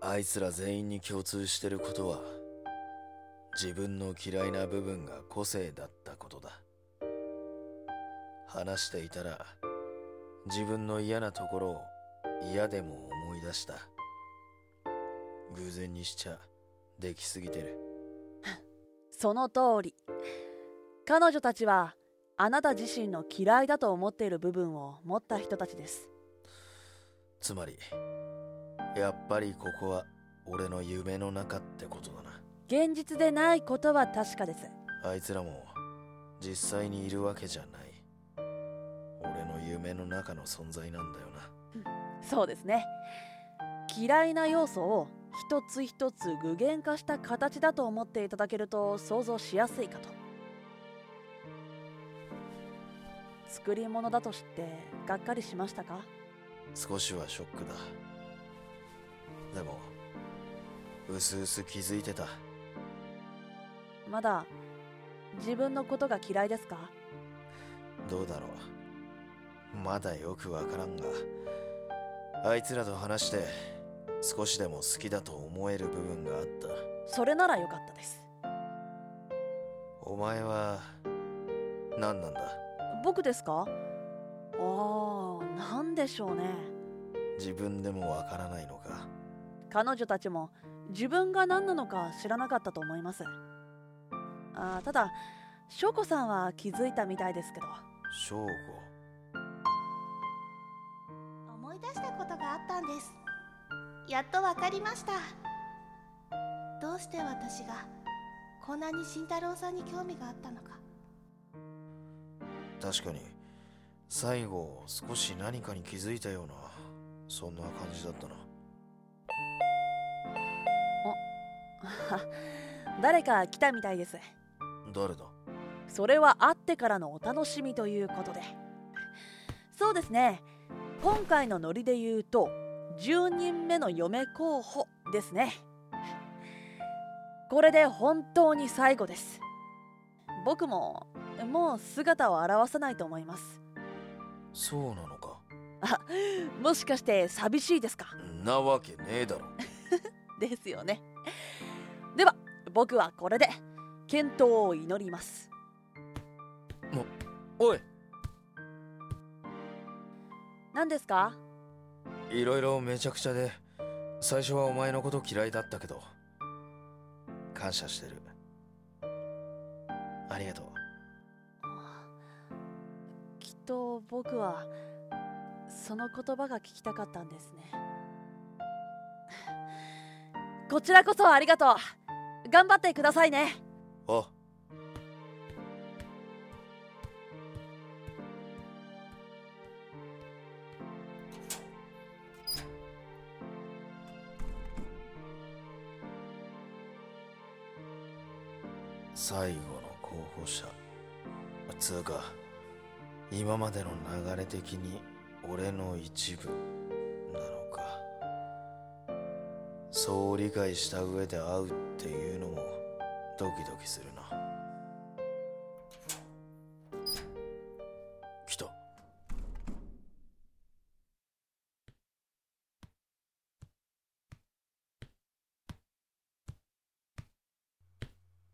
あいつら全員に共通してることは自分の嫌いな部分が個性だったことだ。話していたら自分の嫌なところを嫌でも思い出した。偶然にしちゃできすぎてる。その通り。彼女たちはあなた自身の嫌いだと思っている部分を持った人たちです。つまりやっぱりここは俺の夢の中ってことだな。現実でないことは確かです。あいつらも実際にいるわけじゃない。俺の夢の中の存在なんだよな。そうですね。嫌いな要素を一つ一つ具現化した形だと思っていただけると想像しやすいかと。作り物だと知ってがっかりしましたか？少しはショックだでもうすうす気づいてた。まだ自分のことが嫌いですか？どうだろう。まだよくわからんがあいつらと話して少しでも好きだと思える部分があった。それならよかったです。お前は何なんだ？僕ですか？ああ何でしょうね。自分でもわからないのか？彼女たちも自分が何なのか知らなかったと思います。あただ翔子さんは気づいたみたいですけど。翔吾思い出したことがあったんです。やっとわかりました。どうして私がこんなに慎太郎さんに興味があったのか。確かに最後少し何かに気づいたようなそんな感じだったな 誰か来たみたいです。誰だ？それは会ってからのお楽しみということで。そうですね。今回のノリで言うと10人目の嫁候補ですね。これで本当に最後です。僕ももう姿を現さないと思います。そうなのか？もしかして寂しいですか？なわけねえだろ。ですよねでは僕はこれで健闘を祈ります。おい。何ですか？いろいろめちゃくちゃで最初はお前のこと嫌いだったけど感謝してる。ありがとう。きっと僕はその言葉が聞きたかったんですね。こちらこそありがとう頑張ってくださいね。あ。最後の候補者。つうか今までの流れ的に俺の一部。そう理解した上で会うっていうのもドキドキするな。来た。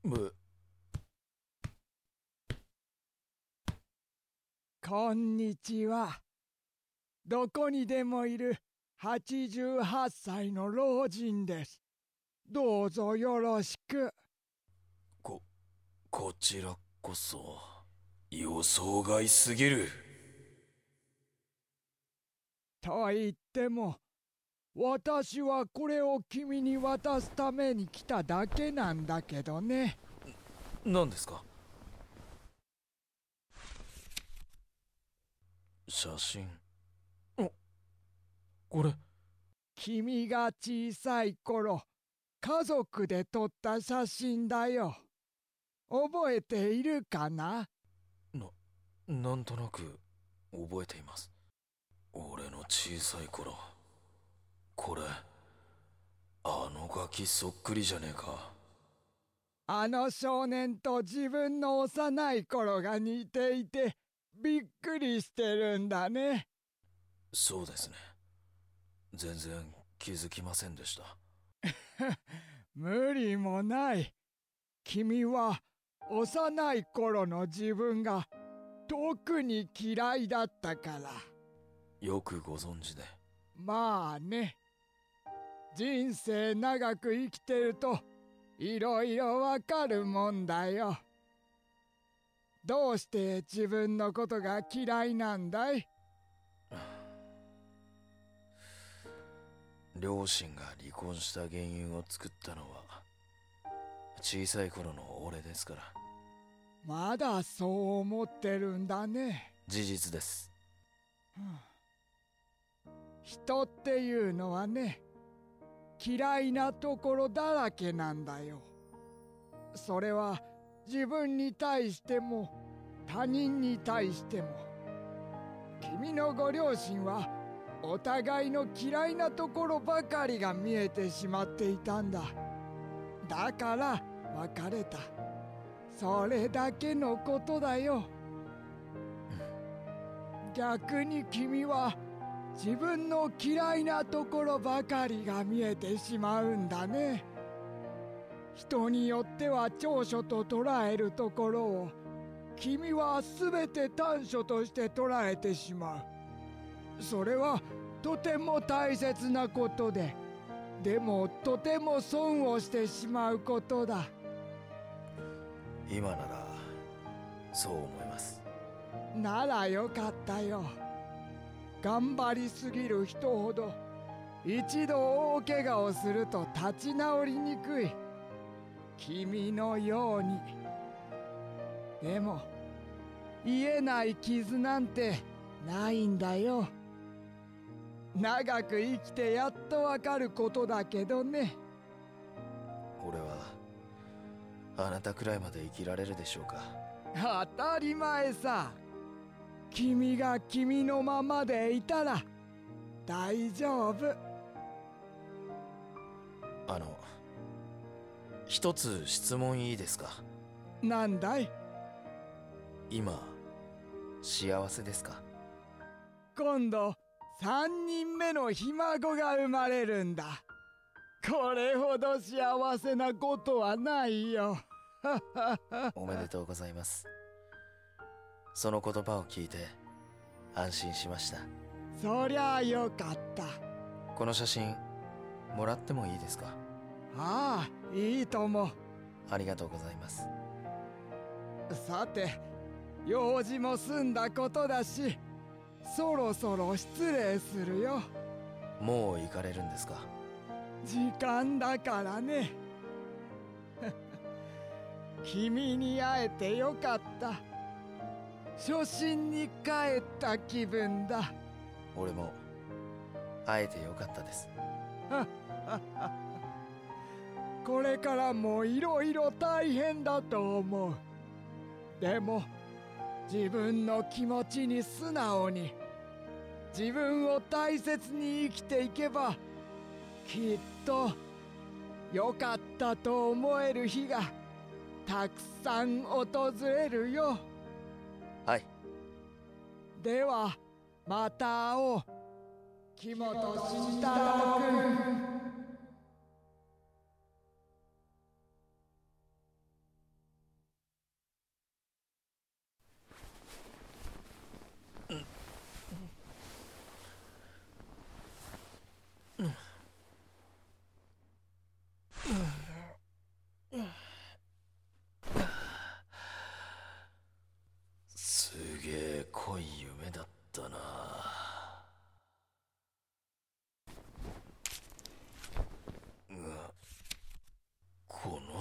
む。こんにちは。どこにでもいる。88歳の老人です。どうぞよろしく。ここちらこそ予想外すぎると言っても、私はこれを君に渡すために来ただけなんだけどね。何ですか？写真あこれ。君が小さい頃、家族で撮った写真だよ。覚えているかな？ななんとなく覚えています。俺の小さい頃。これあのガキそっくりじゃねえか。あの少年と自分の幼い頃が似ていてびっくりしてるんだね。そうですね全然気づきませんでした。無理もない。君は幼い頃の自分が特に嫌いだったから。よくご存知でまあね。人生長く生きてるといろいろわかるもんだよ。どうして自分のことが嫌いなんだい？両親が離婚した原因を作ったのは小さい頃の俺ですから。まだそう思ってるんだね。事実です。人っていうのはね嫌いなところだらけなんだよ。それは自分に対しても他人に対しても君のご両親はお互いの嫌いなところばかりが見えてしまっていたんだ。だから別れた。それだけのことだよ。逆に君は自分の嫌いなところばかりが見えてしまうんだね。人によっては長所と捉えるところを君は全て短所として捉えてしまう。それはとても大切なことででもとても損をしてしまうことだ。今ならそう思います。ならよかったよ。頑張りすぎる人ほど一度大怪我をすると立ち直りにくい。君のように。でも癒えない傷なんてないんだよ長く生きてやっとわかることだけどね。俺はあなたくらいまで生きられるでしょうか。当たり前さ。君が君のままでいたら大丈夫。あの一つ質問いいですか？なんだい？今幸せですか？今度3人目のひ孫が生まれるんだ。これほど幸せなことはないよ。おめでとうございます。その言葉を聞いて安心しました。そりゃあよかった。この写真もらってもいいですか？ああいいともありがとうございます。さて用事も済んだことだしそろそろ失礼するよ。もう行かれるんですか？時間だからね。君に会えてよかった。初心に帰った気分だ。俺も会えてよかったです。これからもいろいろ大変だと思う。でも自分の気持ちに素直に自分を大切に生きていけばきっとよかったと思える日がたくさん訪れるよ。はい。ではまた会おう。木本慎太郎君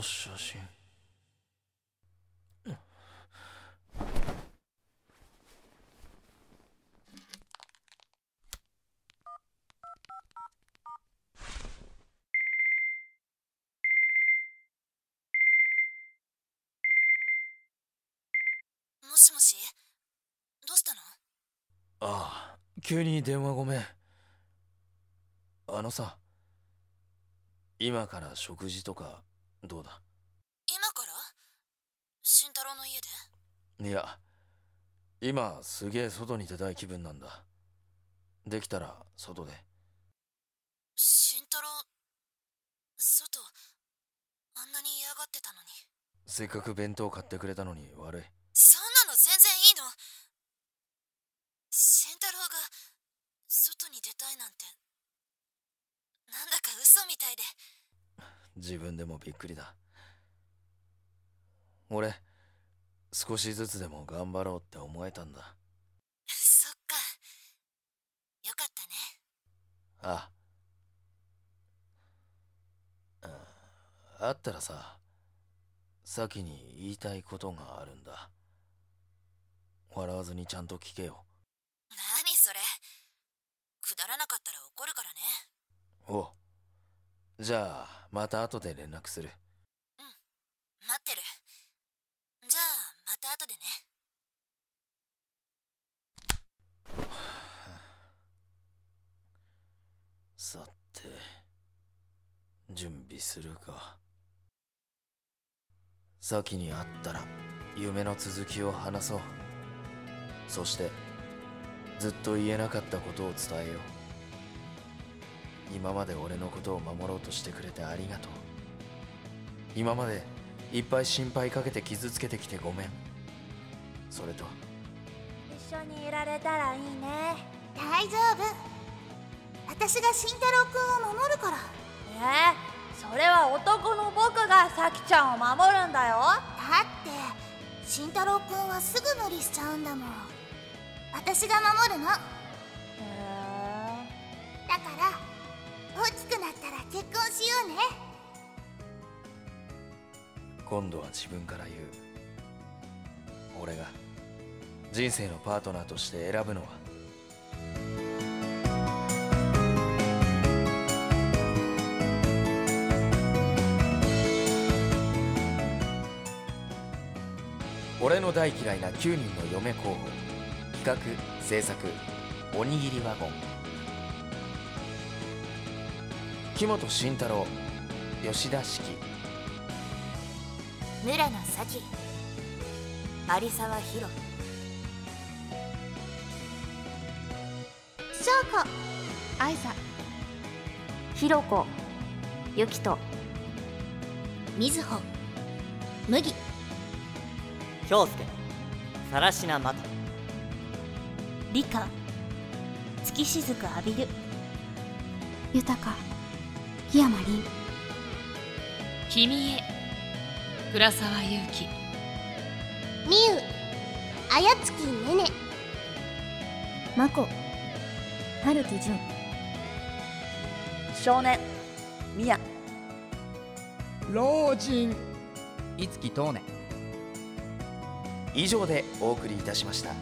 写真。もしもし？どうしたの？ああ急に電話ごめん。あのさ今から食事とかどうだ？今から？慎太郎の家で？いや今すげえ外に出たい気分なんだ。できたら外で。慎太郎ってたのに。せっかく弁当買ってくれたのに悪い。そんなの全然いいの。慎太郎が外に出たいなんてなんだか嘘みたいで自分でもびっくりだ。俺少しずつでも頑張ろうって思えたんだ。そっか。よかったね。あ。ああったらさ先に言いたいことがあるんだ。笑わずにちゃんと聞けよ。何それ。くだらなかったら怒るからね。おう。じゃあまた後で連絡する。待ってる。じゃあまた後でね。さて準備するか。先に会ったら夢の続きを話そう。そしてずっと言えなかったことを伝えよう今まで俺のことを守ろうとしてくれてありがとう。今までいっぱい心配かけて傷つけてきてごめん。それと一緒にいられたらいいね。大丈夫。私が慎太郎くんを守るから。え？ー、それは男の僕がさきちゃんを守るんだよ。だって慎太郎くんはすぐ無理しちゃうんだもん。私が守るの。だかへら大きくなったら結婚しようね。今度は自分から言う。俺が人生のパートナーとして選ぶのは。俺の大嫌いな9人の嫁候補。企画制作おにぎりワゴン。木本慎太郎吉田式。村野咲有沢博。翔子愛さひろこゆきと。みずほ麦京介さらしなまと理科月しずく浴びる豊か檜山凛。君へ倉沢祐希みゆあやつきねねまこ春樹純少年みや老人。いつきとうね。以上でお送りいたしました